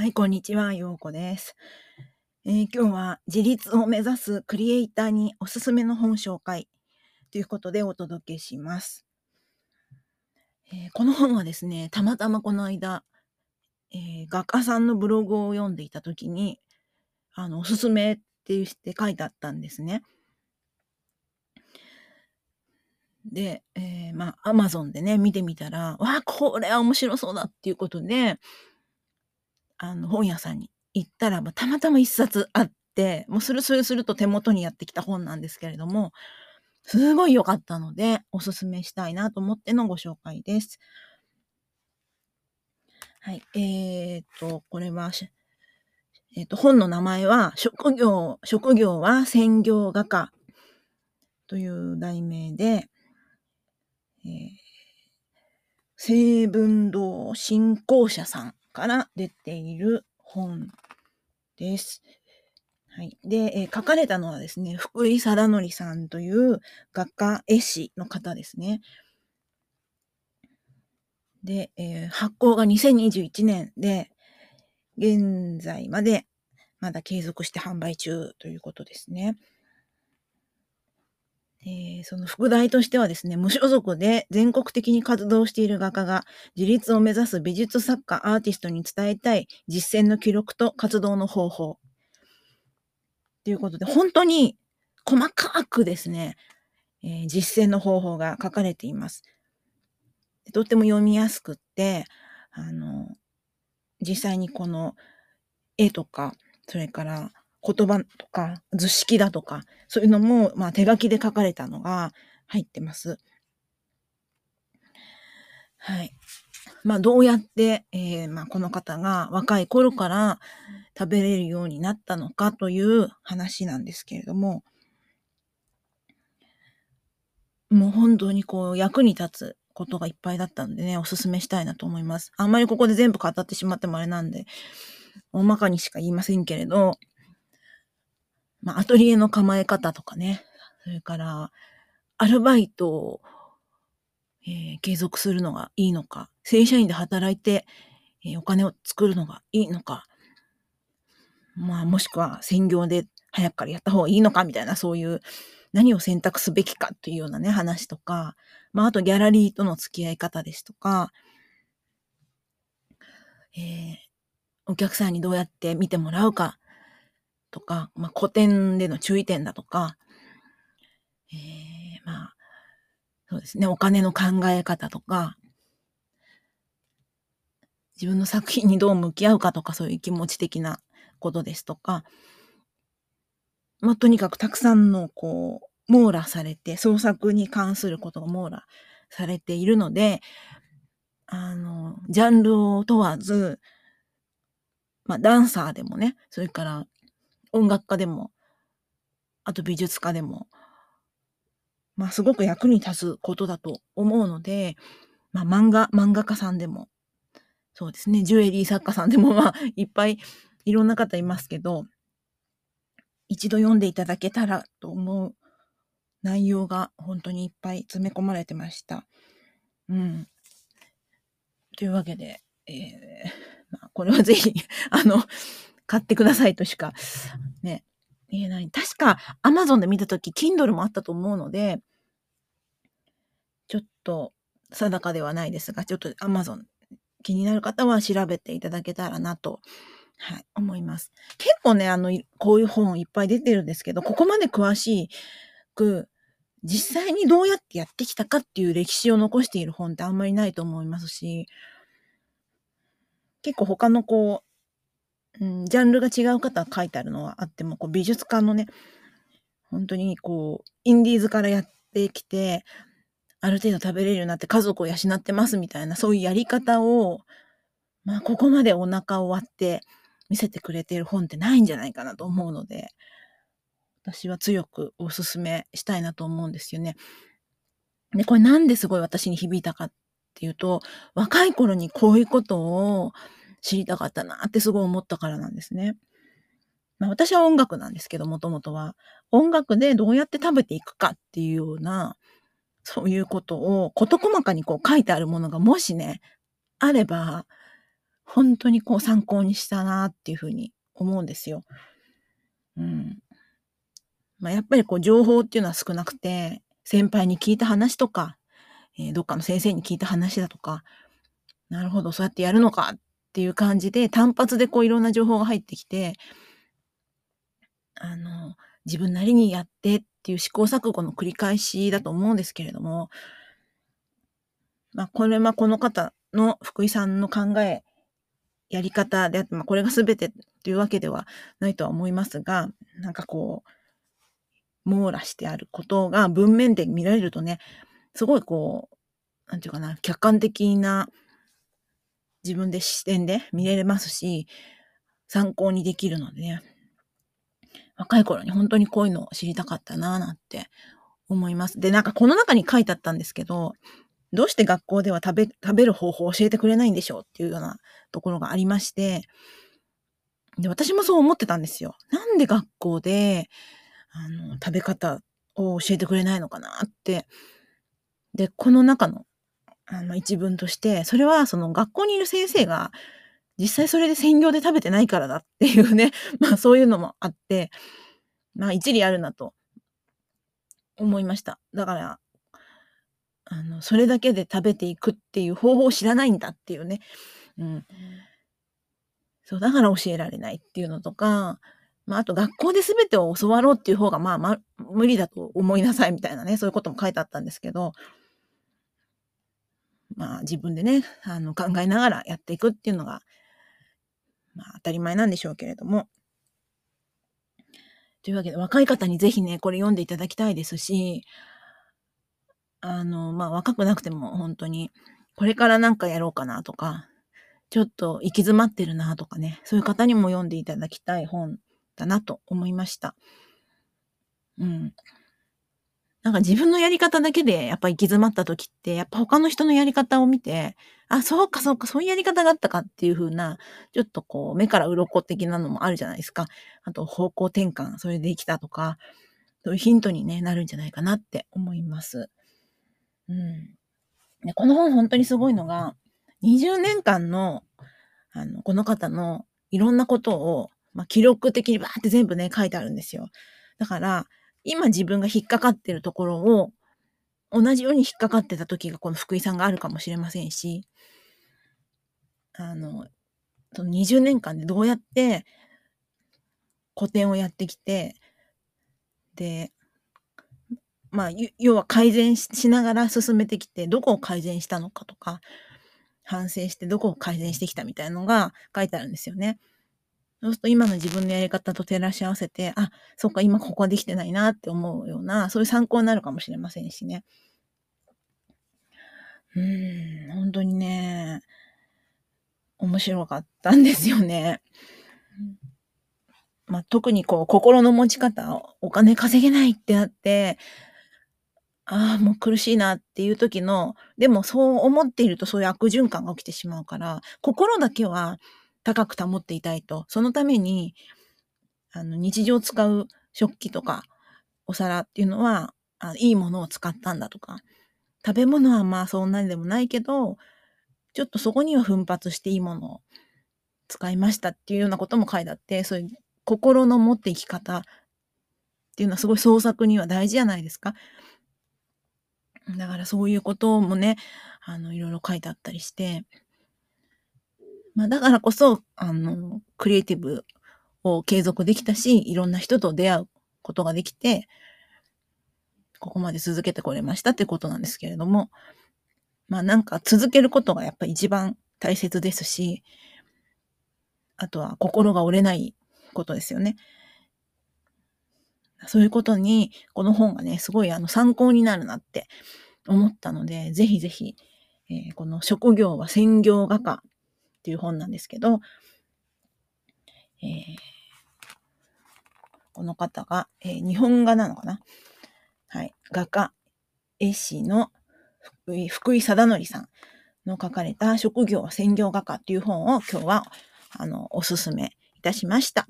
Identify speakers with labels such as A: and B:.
A: はい、こんにちは、ようこです、えー、今日は自立を目指すクリエイターにおすすめの本紹介ということでお届けします。えー、この本はですね、たまたまこの間、えー、画家さんのブログを読んでいた時に、あの、おすすめって言って書いてあったんですね。で、えー、まあ、アマゾンでね、見てみたら、わあ、これは面白そうだっていうことで、あの、本屋さんに行ったら、まあ、たまたま一冊あって、もうスルスルすると手元にやってきた本なんですけれども、すごい良かったので、おすすめしたいなと思ってのご紹介です。はい。えー、っと、これは、えー、っと、本の名前は、職業、職業は専業画家という題名で、えー、成文堂信仰者さんから出ている本です。はい。で、えー、書かれたのはですね、福井貞則さんという画家絵師の方ですね。で、えー、発行が2021年で、現在までまだ継続して販売中ということですね。えー、その副題としてはですね、無所属で全国的に活動している画家が自立を目指す美術作家、アーティストに伝えたい実践の記録と活動の方法。ということで、本当に細かくですね、えー、実践の方法が書かれています。とっても読みやすくって、あの、実際にこの絵とか、それから言葉とか図式だとか、そういうのも、まあ、手書きで書かれたのが入ってます。はい。まあ、どうやって、えー、まあ、この方が若い頃から食べれるようになったのかという話なんですけれども、もう本当にこう役に立つことがいっぱいだったのでね、おすすめしたいなと思います。あんまりここで全部語ってしまってもあれなんで、大まかにしか言いませんけれど、まあ、アトリエの構え方とかね、それから、アルバイトを、えー、継続するのがいいのか、正社員で働いて、えー、お金を作るのがいいのか、まあ、もしくは専業で早くからやった方がいいのかみたいな、そういう何を選択すべきかというようなね、話とか、まあ、あとギャラリーとの付き合い方ですとか、えー、お客さんにどうやって見てもらうかとか、まあ、古典での注意点だとか、えー、まあ、そうですね、お金の考え方とか、自分の作品にどう向き合うかとか、そういう気持ち的なことですとか、まあ、とにかくたくさんの、こう、網羅されて、創作に関することが網羅されているので、あの、ジャンルを問わず、まあ、ダンサーでもね、それから音楽家でも、あと美術家でも、まあすごく役に立つことだと思うので、まあ漫画、漫画家さんでも、そうですね、ジュエリー作家さんでも まあいっぱいいろんな方いますけど、一度読んでいただけたらと思う内容が本当にいっぱい詰め込まれてました。うん。というわけで、えー、まあ、これはぜひ、あの、買ってくださいとしか、ね、言えない。確か、アマゾンで見たとき、Kindle もあったと思うので、ちょっと定かではないですが、ちょっとアマゾン気になる方は調べていただけたらなと、はい、思います。結構ね、あの、こういう本いっぱい出てるんですけど、ここまで詳しく、実際にどうやってやってきたかっていう歴史を残している本ってあんまりないと思いますし、結構他のこう、うん、ジャンルが違う方が書いてあるのはあっても、こう美術館のね、本当にこう、インディーズからやってきて、ある程度食べれるようになって家族を養ってますみたいな、そういうやり方を、まあ、ここまでお腹を割って見せてくれている本ってないんじゃないかなと思うので、私は強くお勧めしたいなと思うんですよね。で、これなんですごい私に響いたかっていうと、若い頃にこういうことを知りたかったなってすごい思ったからなんですね。まあ私は音楽なんですけど、もともとは。音楽でどうやって食べていくかっていうような、そういうことを事細かにこう書いてあるものがもしね、あれば、本当にこう参考にしたなっていうふうに思うんですよ。うん。まあ、やっぱりこう情報っていうのは少なくて、先輩に聞いた話とか、えー、どっかの先生に聞いた話だとか、なるほど、そうやってやるのかっっていう感じで、単発でこういろんな情報が入ってきて、あの、自分なりにやってっていう試行錯誤の繰り返しだと思うんですけれども、まあ、これはこの方の福井さんの考え、やり方であって、まあ、これが全てというわけではないとは思いますが、なんかこう、網羅してあることが文面で見られるとね、すごいこう、なんていうかな、客観的な自分で視点で見れますし、参考にできるのでね、若い頃に本当にこういうのを知りたかったなぁなんて思います。で、なんかこの中に書いてあったんですけど、どうして学校では食べ、食べる方法を教えてくれないんでしょうっていうようなところがありまして、で、私もそう思ってたんですよ。なんで学校で、あの、食べ方を教えてくれないのかなって。で、この中のあの、一文として、それはその学校にいる先生が、実際それで専業で食べてないからだっていうね、まあそういうのもあって、まあ一理あるなと思いました。だから、あの、それだけで食べていくっていう方法を知らないんだっていうね。うん。そう、だから教えられないっていうのとか、まあ、あと学校で全てを教わろうっていう方が、まあ、ま、無理だと思いなさいみたいなね、そういうことも書いてあったんですけど、まあ自分でね、あの考えながらやっていくっていうのが、まあ当たり前なんでしょうけれども。というわけで、若い方にぜひね、これ読んでいただきたいですし、あの、まあ若くなくても本当に、これからなんかやろうかなとか、ちょっと行き詰まってるなとかね、そういう方にも読んでいただきたい本だなと思いました。うん。なんか自分のやり方だけでやっぱ行き詰まった時って、やっぱ他の人のやり方を見て、あ、そうかそうか、そういうやり方があったかっていう風な、ちょっとこう、目から鱗的なのもあるじゃないですか。あと方向転換、それできたとか、そういうヒントに、ね、なるんじゃないかなって思います。うん。でこの本本当にすごいのが、20年間の、あの、この方のいろんなことを、まあ、記録的にバーって全部ね、書いてあるんですよ。だから、今自分が引っかかってるところを、同じように引っかかってた時がこの福井さんがあるかもしれませんし、あの、その20年間でどうやって古典をやってきて、で、まあ、要は改善しながら進めてきて、どこを改善したのかとか、反省してどこを改善してきたみたいなのが書いてあるんですよね。そうすると今の自分のやり方と照らし合わせて、あ、そっか、今ここはできてないなって思うような、そういう参考になるかもしれませんしね。うん、本当にね、面白かったんですよね。まあ、特にこう、心の持ち方、お金稼げないってなって、ああ、もう苦しいなっていう時の、でもそう思っているとそういう悪循環が起きてしまうから、心だけは高く保っていたいと。そのために、あの、日常使う食器とかお皿っていうのは、あいいものを使ったんだとか、食べ物はまあそんなにでもないけど、ちょっとそこには奮発していいものを使いましたっていうようなことも書いてあって、そういう心の持っていき方っていうのはすごい創作には大事じゃないですか。だからそういうこともね、あの、いろいろ書いてあったりして、まあ、だからこそ、あの、クリエイティブを継続できたし、いろんな人と出会うことができて、ここまで続けてこれましたってことなんですけれども、まあなんか続けることがやっぱ一番大切ですし、あとは心が折れないことですよね。そういうことに、この本がね、すごいあの参考になるなって思ったので、ぜひぜひ、えー、この職業は専業画家っていう本なんですけど、えー、この方が、えー、日本画なのかな？はい。画家、絵師の福井福井貞則さんの書かれた職業専業画家っていう本を今日は、あの、おすすめいたしました。